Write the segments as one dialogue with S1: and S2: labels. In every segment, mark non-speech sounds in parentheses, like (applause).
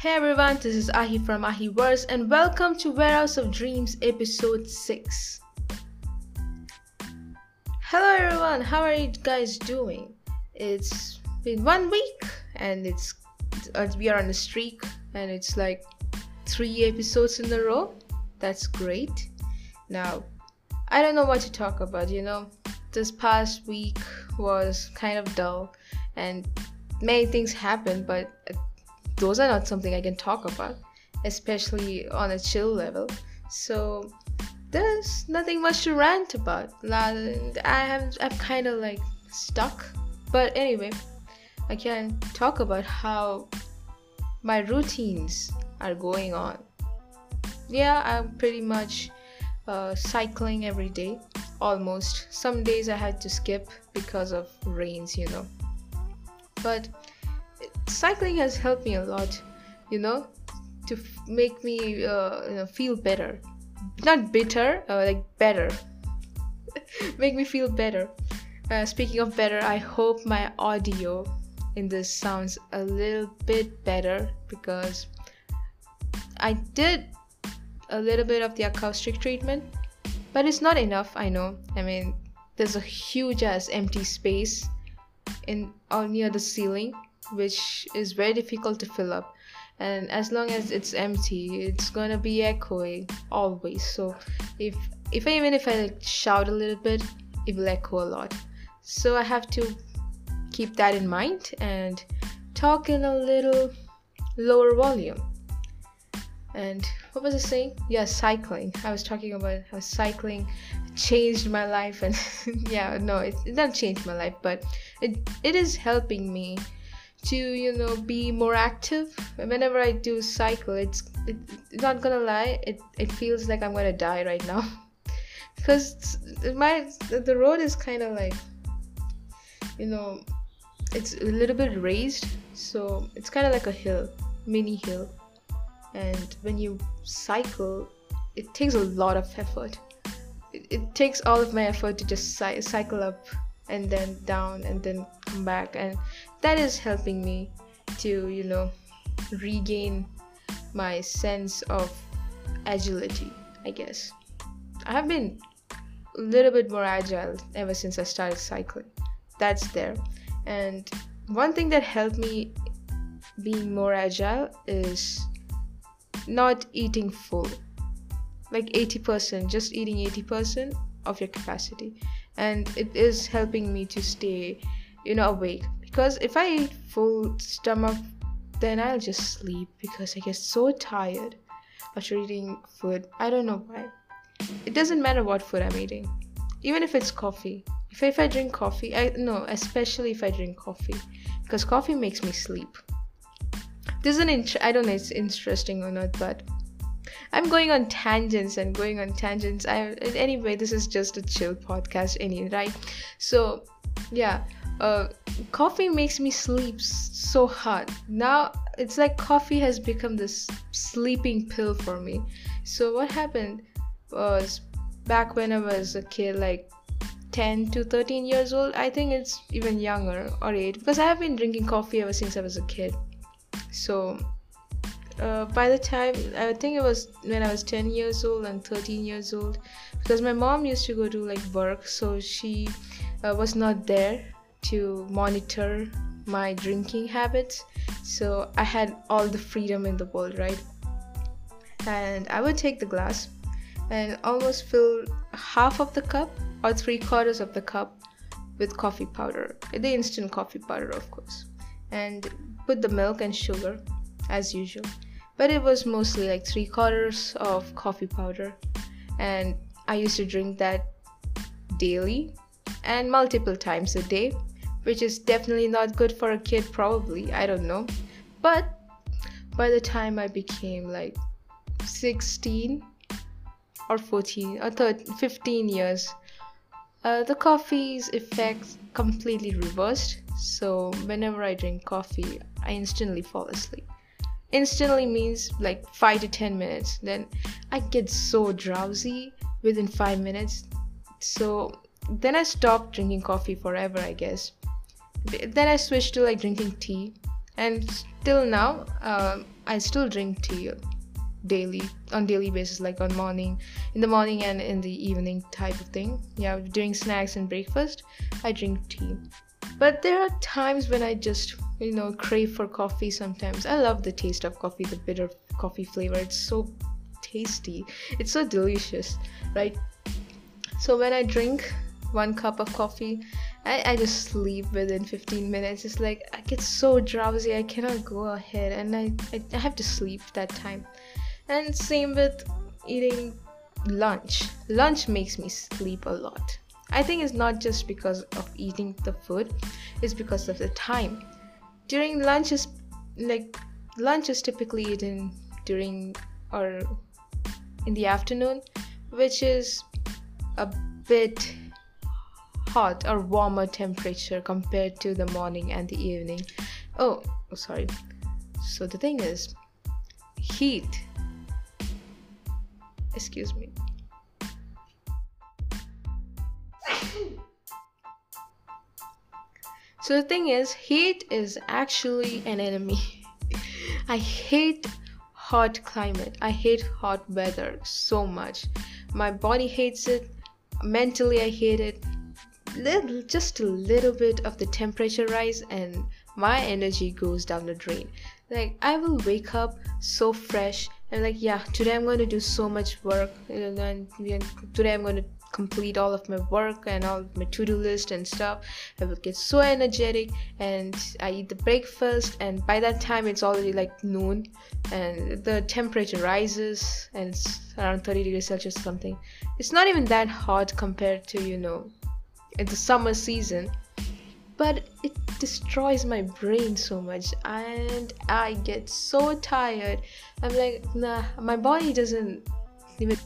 S1: Hey everyone, this is Ahi from Ahi Ahiverse and welcome to Warehouse of Dreams episode 6. Hello everyone, how are you guys doing? It's been one week and it's we are on a streak and it's like 3 episodes in a row. That's great. Now, I don't know what to talk about, you know. This past week was kind of dull and many things happened, but those are not something I can talk about, especially on a chill level. So there's nothing much to rant about. I have I'm kind of like stuck. But anyway, I can talk about how my routines are going on. Yeah, I'm pretty much uh, cycling every day, almost. Some days I had to skip because of rains, you know. But cycling has helped me a lot you know to f- make me uh, you know, feel better. Not bitter uh, like better. (laughs) Make me feel better. Uh, speaking of better i hope my audio in this sounds a little bit better because i did a little bit of the acoustic treatment but it's not enough i know. I mean there's a huge ass empty space in or near the ceiling which is very difficult to fill up. And as long as it's empty it's gonna be echoing always. So if if I, even if i like shout a little bit it will echo a lot. So i have to keep that in mind and talk in a little lower volume. And what was i saying? Yeah cycling. I was talking about how cycling changed my life and (laughs) yeah no it, it doesn't change my life but it, it is helping me to you know be more active. Whenever i do cycle it's it, not gonna lie it, it feels like i'm gonna die right now. (laughs) Because my the road is kind of like you know it's a little bit raised so it's kind of like a hill mini hill. And when you cycle it takes a lot of effort. It, it takes all of my effort to just cy- cycle up and then down and then come back. And that is helping me to you know regain my sense of agility i guess. I have been a little bit more agile ever since i started cycling. That's there. And one thing that helped me being more agile is not eating full like 80% just eating 80% of your capacity. And it is helping me to stay you know awake because if i eat full stomach then i'll just sleep because i get so tired after eating food i don't know why it doesn't matter what food i'm eating even if it's coffee if, if i drink coffee i no especially if i drink coffee because coffee makes me sleep this is an int- i don't know it's interesting or not but I'm going on tangents and going on tangents. I anyway, this is just a chill podcast, anyway, right? So, yeah, uh, coffee makes me sleep so hard. Now it's like coffee has become this sleeping pill for me. So what happened was back when I was a kid, like 10 to 13 years old. I think it's even younger or 8 because I have been drinking coffee ever since I was a kid. So uh, by the time I think it was when I was 10 years old and 13 years old, because my mom used to go to like work, so she uh, was not there to monitor my drinking habits. So I had all the freedom in the world, right? And I would take the glass and almost fill half of the cup or three quarters of the cup with coffee powder, the instant coffee powder, of course, and put the milk and sugar as usual but it was mostly like three quarters of coffee powder and i used to drink that daily and multiple times a day which is definitely not good for a kid probably. I don't know. But by the time i became like 16 or 14 or 13, 15 years uh, the coffee's effects completely reversed. So whenever i drink coffee i instantly fall asleep. Instantly means like 5 to 10 minutes. Then i get so drowsy within 5 minutes. So then i stopped drinking coffee forever i guess. Then i switched to like drinking tea. And till now um, i still drink tea daily on daily basis like on morning in the morning and in the evening type of thing. Yeah during snacks and breakfast i drink tea. But there are times when i just you know crave for coffee sometimes. I love the taste of coffee the bitter coffee flavor. It's so tasty. It's so delicious right? So when i drink one cup of coffee. I, I just sleep within 15 minutes. It's like i get so drowsy i cannot go ahead and I, I, I have to sleep that time. And same with eating lunch. Lunch makes me sleep a lot. I think it's not just because of eating the food it's because of the time. During lunch is like lunch is typically eaten during or in the afternoon which is a bit hot or warmer temperature compared to the morning and the evening. Oh sorry. So the thing is heat. Excuse me. So the thing is heat is actually an enemy. (laughs) I hate hot climate. I hate hot weather so much. My body hates it. Mentally i hate it little just a little bit of the temperature rise and my energy goes down the drain. Like i will wake up so fresh and like yeah today i'm going to do so much work and today i'm going to complete all of my work and all my to-do list and stuff. I will get so energetic and i eat the breakfast and by that time it's already like noon and the temperature rises and it's around 30 degrees celsius or something. It's not even that hot compared to you know in the summer season but it destroys my brain so much and I get so tired. I'm like, nah, my body doesn't even.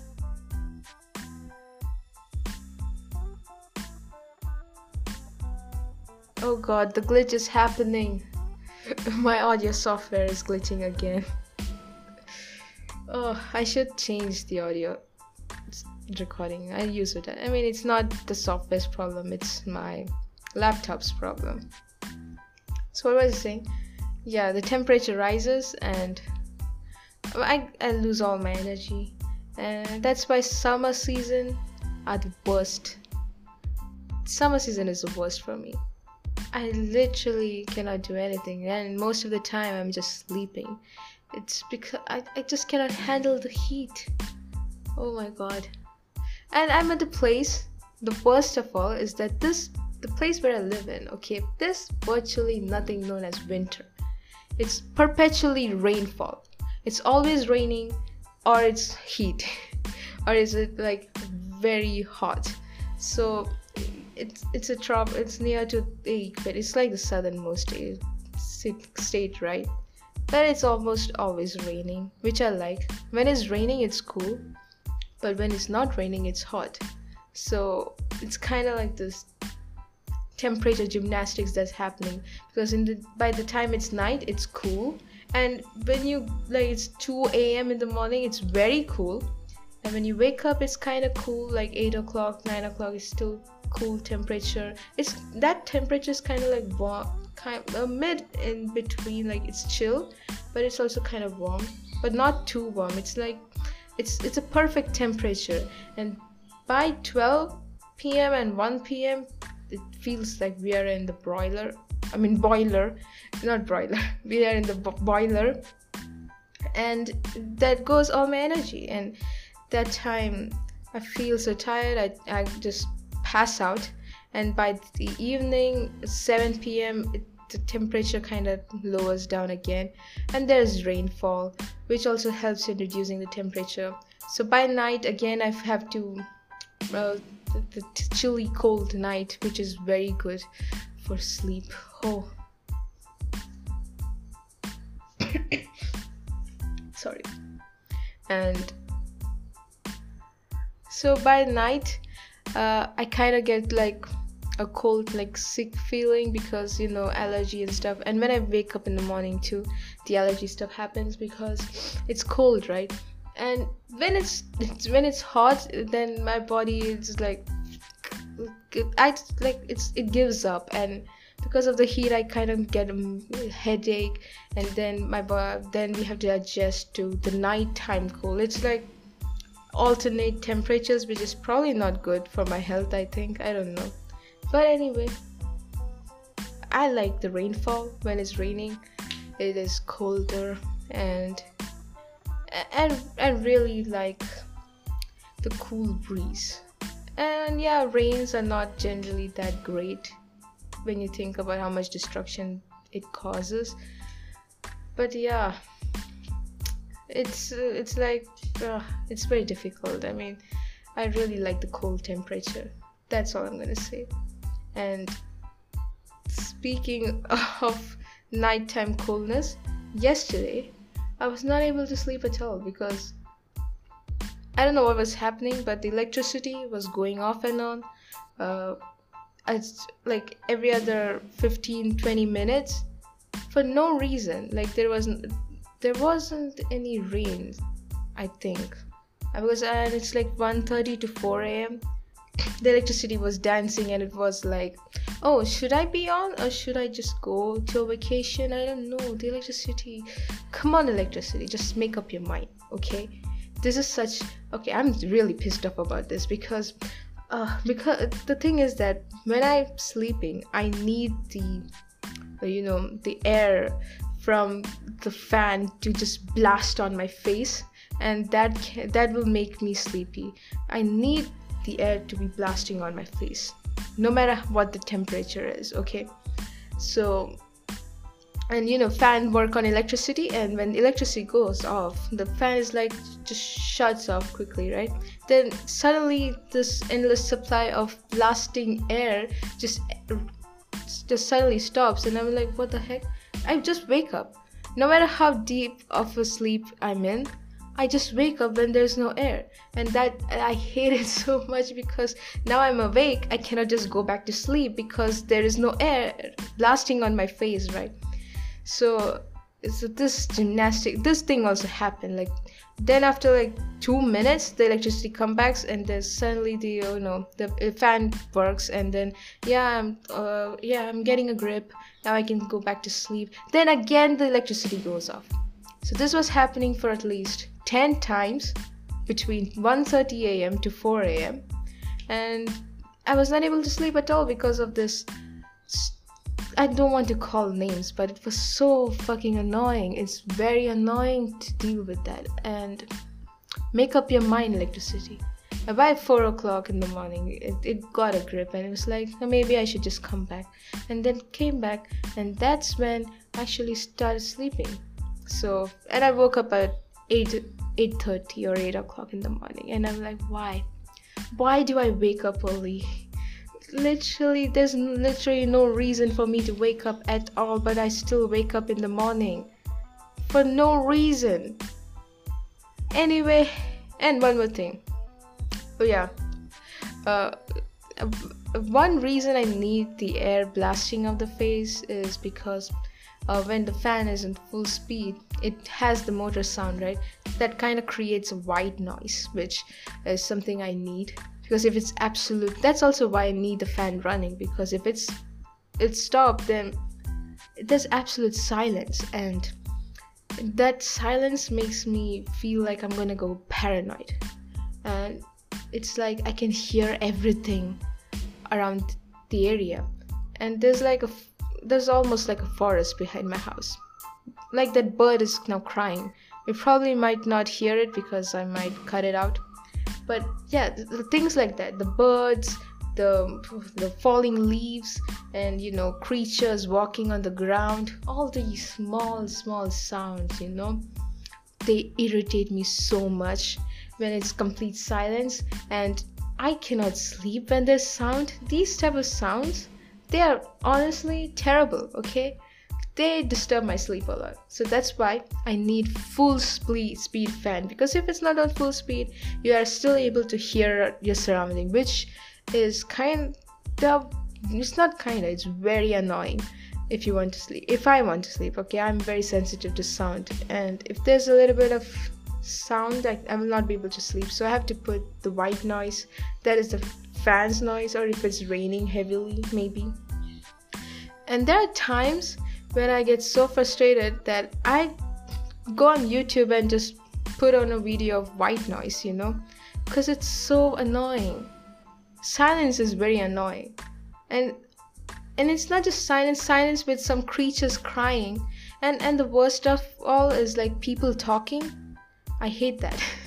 S1: Oh god, the glitch is happening. (laughs) my audio software is glitching again. (laughs) oh, I should change the audio recording. I use it. I mean, it's not the software's problem, it's my laptop's problem. So what was I saying? Yeah, the temperature rises and I, I lose all my energy. And that's why summer season are the worst. Summer season is the worst for me. I literally cannot do anything and most of the time I'm just sleeping. It's because I, I just cannot handle the heat. Oh my god. And I'm at the place, the worst of all is that this the place where I live in, okay, there's virtually nothing known as winter. It's perpetually rainfall. It's always raining or it's heat (laughs) or is it like very hot. So it's it's a trop it's near to the but it's like the southernmost state, state right but it's almost always raining which i like when it's raining it's cool but when it's not raining it's hot. So it's kind of like this temperature gymnastics that's happening. Because in the by the time it's night it's cool. And when you like it's 2 a.m in the morning it's very cool. And when you wake up it's kind of cool like 8 o'clock 9 o'clock is still cool temperature. It's that temperature is kind of like warm kind of mid in between like it's chill but it's also kind of warm. But not too warm it's like it's it's a perfect temperature. And by 12 p.m and 1 p.m it feels like we are in the broiler i mean boiler not broiler (laughs) we are in the bo- boiler. And that goes all my energy. And that time i feel so tired i, I just pass out. And by the evening 7 p.m it, the temperature kind of lowers down again. And there's rainfall which also helps in reducing the temperature. So by night again i have to uh, the, the chilly cold night which is very good for sleep. Oh. (coughs) Sorry. And so by night uh, i kind of get like a cold like sick feeling because you know allergy and stuff. And when i wake up in the morning too the allergy stuff happens because it's cold right? And when it's, it's when it's hot then my body is like i like it's it gives up. And because of the heat i kind of get a headache. And then my then we have to adjust to the nighttime cool it's like alternate temperatures which is probably not good for my health i think. I don't know but anyway i like the rainfall. When it's raining it is colder and and and really like the cool breeze. And yeah rains are not generally that great when you think about how much destruction it causes. But yeah it's it's like uh, it's very difficult. I mean i really like the cold temperature. That's all i'm gonna say and speaking of nighttime coolness yesterday i was not able to sleep at all because i don't know what was happening but the electricity was going off and on uh, it's like every other 15 20 minutes for no reason. Like there wasn't there wasn't any rain i think. Because and it's like 1.30 to 4 a.m the electricity was dancing and it was like oh should i be on or should i just go to a vacation? I don't know. The electricity come on electricity just make up your mind okay? This is such okay i'm really pissed off about this because uh, because the thing is that when I'm sleeping, I need the, you know, the air from the fan to just blast on my face, and that that will make me sleepy. I need the air to be blasting on my face, no matter what the temperature is. Okay, so and you know fan work on electricity and when electricity goes off the fan is like just shuts off quickly right? Then suddenly this endless supply of blasting air just just suddenly stops and i'm like what the heck? I just wake up. No matter how deep of a sleep i'm in I just wake up when there's no air, and that I hate it (laughs) so much because now I'm awake. I cannot just go back to sleep because there is no air blasting on my face, right? so so this gymnastic this thing also happened like then after like two minutes the electricity comes back and then suddenly the you know the fan works and then yeah i'm uh, yeah i'm getting a grip now i can go back to sleep then again the electricity goes off so this was happening for at least 10 times between 1:30 a.m. to 4 a.m. and I was not able to sleep at all because of this I don't want to call names, but it was so fucking annoying. It's very annoying to deal with that. And make up your mind, electricity. By four o'clock in the morning, it, it got a grip, and it was like oh, maybe I should just come back. And then came back, and that's when I actually started sleeping. So, and I woke up at eight eight thirty or eight o'clock in the morning, and I'm like, why? Why do I wake up early? literally there's literally no reason for me to wake up at all but i still wake up in the morning for no reason anyway and one more thing oh yeah uh, one reason i need the air blasting of the face is because uh, when the fan is in full speed it has the motor sound right? That kind of creates a white noise which is something i need. Because if it's absolute that's also why i need the fan running because if it's it's stopped then there's absolute silence and that silence makes me feel like i'm gonna go paranoid. And it's like i can hear everything around the area. And there's like a there's almost like a forest behind my house. Like that bird is now crying. You probably might not hear it because i might cut it out. But yeah the, things like that. The birds the the falling leaves and you know creatures walking on the ground. All these small small sounds you know. They irritate me so much when it's complete silence and i cannot sleep when there's sound. These type of sounds they are honestly terrible okay they disturb my sleep a lot. So that's why I need full speed speed fan because if it's not on full speed, you are still able to hear your surrounding, which is kind of it's not kind of it's very annoying if you want to sleep. If I want to sleep, okay, I'm very sensitive to sound, and if there's a little bit of sound, I, I will not be able to sleep. So I have to put the white noise, that is the fan's noise, or if it's raining heavily, maybe and there are times when I get so frustrated that I go on YouTube and just put on a video of white noise, you know, because it's so annoying. Silence is very annoying, and and it's not just silence, silence with some creatures crying, and and the worst of all is like people talking. I hate that. (laughs)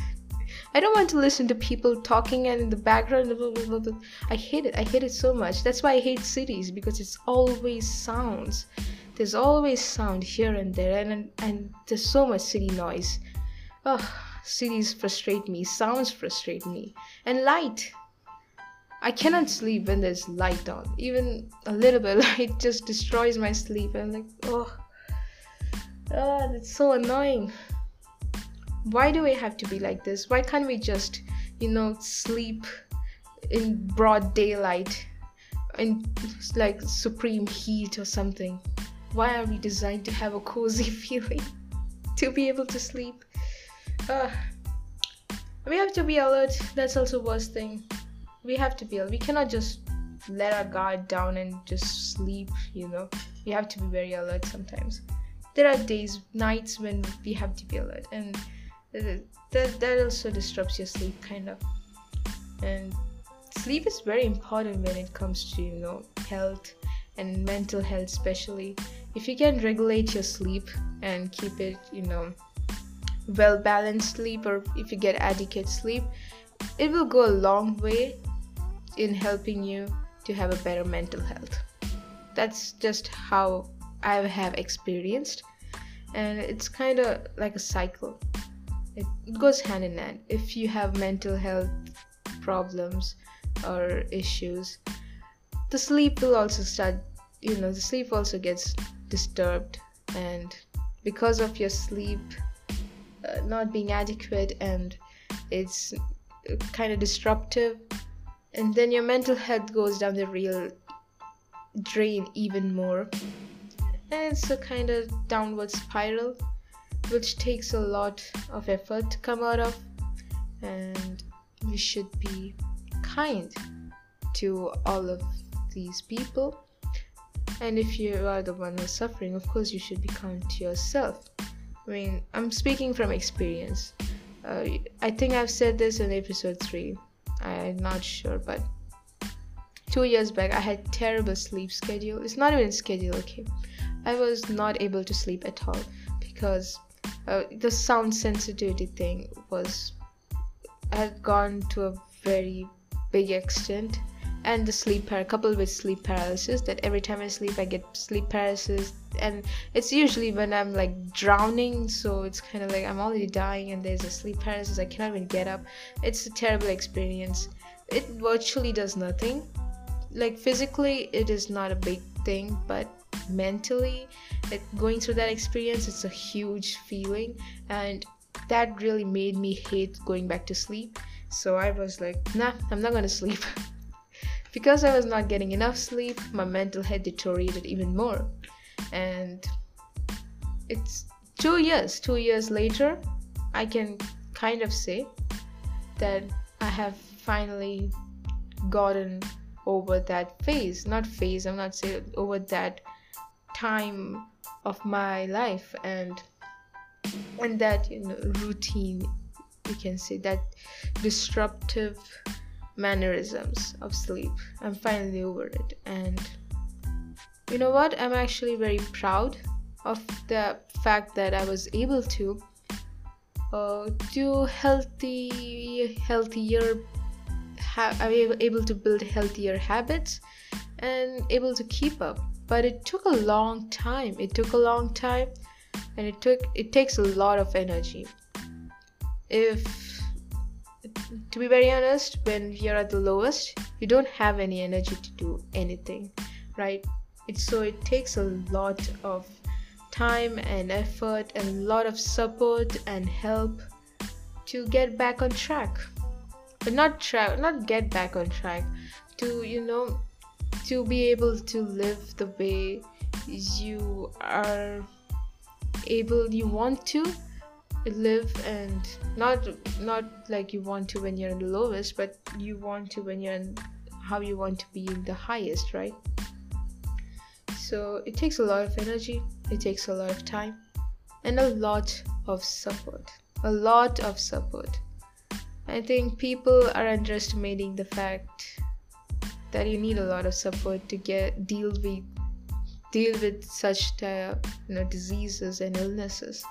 S1: I don't want to listen to people talking and in the background. Blah, blah, blah, I hate it. I hate it so much. That's why I hate cities because it's always sounds. There's always sound here and there, and and, and there's so much city noise. Oh, cities frustrate me. Sounds frustrate me, and light. I cannot sleep when there's light on. Even a little bit (laughs) light just destroys my sleep. I'm like, oh, oh, that's so annoying why do we have to be like this? Why can't we just, you know, sleep in broad daylight in like supreme heat or something? Why are we designed to have a cozy (laughs) feeling? to be able to sleep? Uh, we have to be alert. That's also worst thing. We have to be alert. We cannot just let our guard down and just sleep, you know. We have to be very alert sometimes. There are days, nights when we have to be alert and that that also disrupts your sleep kind of. And sleep is very important when it comes to you know health and mental health especially. If you can regulate your sleep and keep it you know well balanced sleep or if you get adequate sleep it will go a long way in helping you to have a better mental health. That's just how i have experienced. And it's kind of like a cycle it, goes hand in hand. If you have mental health problems or issues the sleep will also start you know the sleep also gets disturbed. And because of your sleep uh, not being adequate and it's kind of disruptive and then your mental health goes down the real drain even more. And it's a kind of downward spiral which takes a lot of effort to come out of. And we should be kind to all of these people. And if you are the one who's suffering of course you should be kind to yourself. I mean i'm speaking from experience. Uh, i think i've said this in episode 3 i'm not sure but two years back i had terrible sleep schedule. It's not even schedule okay? I was not able to sleep at all because uh, the sound sensitivity thing was had gone to a very big extent. And the sleep par- coupled with sleep paralysis that every time i sleep i get sleep paralysis. And it's usually when i'm like drowning so it's kind of like i'm already dying and there's a sleep paralysis i cannot even get up. It's a terrible experience. It virtually does nothing. Like physically it is not a big thing but mentally it, going through that experience it's a huge feeling. And that really made me hate going back to sleep. So i was like nah i'm not gonna sleep. (laughs) Because i was not getting enough sleep my mental health deteriorated even more. And it's two years two years later i can kind of say that i have finally gotten over that phase. Not phase i'm not saying over that time of my life and and that you know routine you can say that disruptive mannerisms of sleep. I'm finally over it. And you know what? I'm actually very proud of the fact that i was able to uh, do healthy healthier ha- i'm able to build healthier habits and able to keep up but it took a long time. It took a long time and it took it takes a lot of energy. If to be very honest when you're at the lowest you don't have any energy to do anything right? It's so it takes a lot of time and effort and a lot of support and help to get back on track. But not track not get back on track to you know to be able to live the way you are able you want to live and not not like you want to when you're in the lowest but you want to when you're in how you want to be in the highest right So it takes a lot of energy, it takes a lot of time, and a lot of support. A lot of support. I think people are underestimating the fact that you need a lot of support to get deal with deal with such uh, you know diseases and illnesses.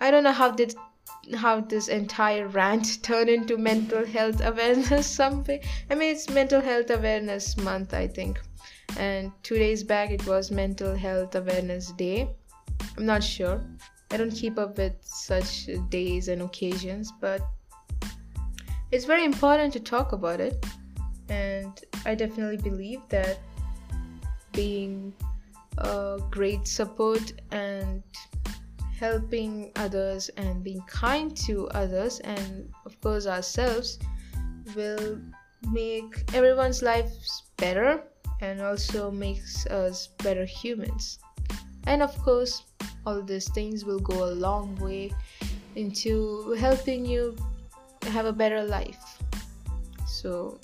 S1: I don't know how did how this entire rant (laughs) turned into mental health awareness (laughs) something. I mean it's mental health awareness month I think. And two days back it was mental health awareness day. I'm not sure. I don't keep up with such days and occasions, but it's very important to talk about it. And I definitely believe that being a great support and helping others and being kind to others and of course ourselves will make everyone's lives better and also makes us better humans. And of course all these things will go a long way into helping you have a better life. So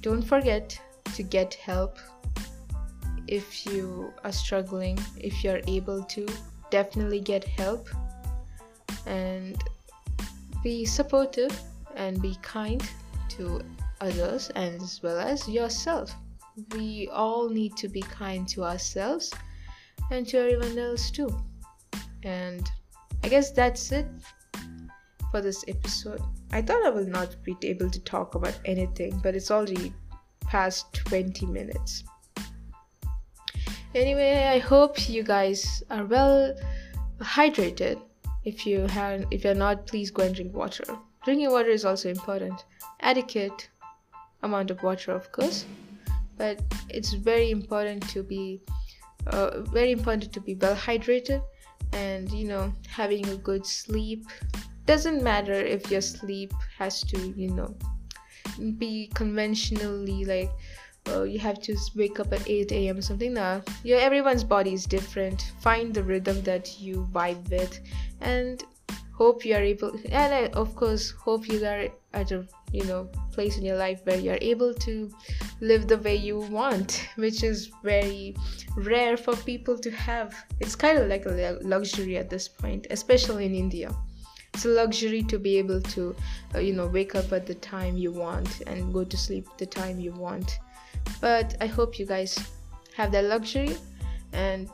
S1: don't forget to get help if you are struggling if you're able to definitely get help and be supportive and be kind to others as well as yourself. We all need to be kind to ourselves and to everyone else too. And I guess that's it for this episode. I thought I will not be able to talk about anything, but it's already past 20 minutes. Anyway, I hope you guys are well hydrated. If you have if you're not, please go and drink water. Drinking water is also important. Adequate amount of water, of course, but it's very important to be uh, very important to be well hydrated and you know having a good sleep doesn't matter if your sleep has to you know be conventionally like uh, you have to wake up at 8 a.m. or something. Now, yeah, everyone's body is different. Find the rhythm that you vibe with, and hope you are able. And I, of course, hope you are at a you know place in your life where you are able to live the way you want, which is very rare for people to have. It's kind of like a luxury at this point, especially in India it's a luxury to be able to uh, you know wake up at the time you want and go to sleep the time you want but I hope you guys have that luxury and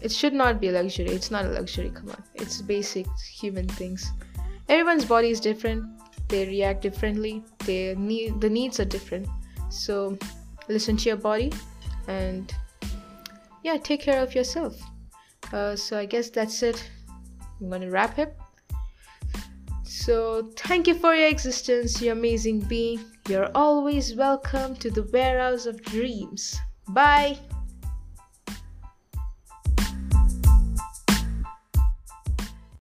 S1: it should not be a luxury. It's not a luxury, come on. It's basic human things. Everyone's body is different. They react differently. Their need the needs are different. So listen to your body and yeah, take care of yourself. Uh, so I guess that's it. I'm gonna wrap it. So, thank you for your existence, you amazing being. You're always welcome to the warehouse of dreams. Bye.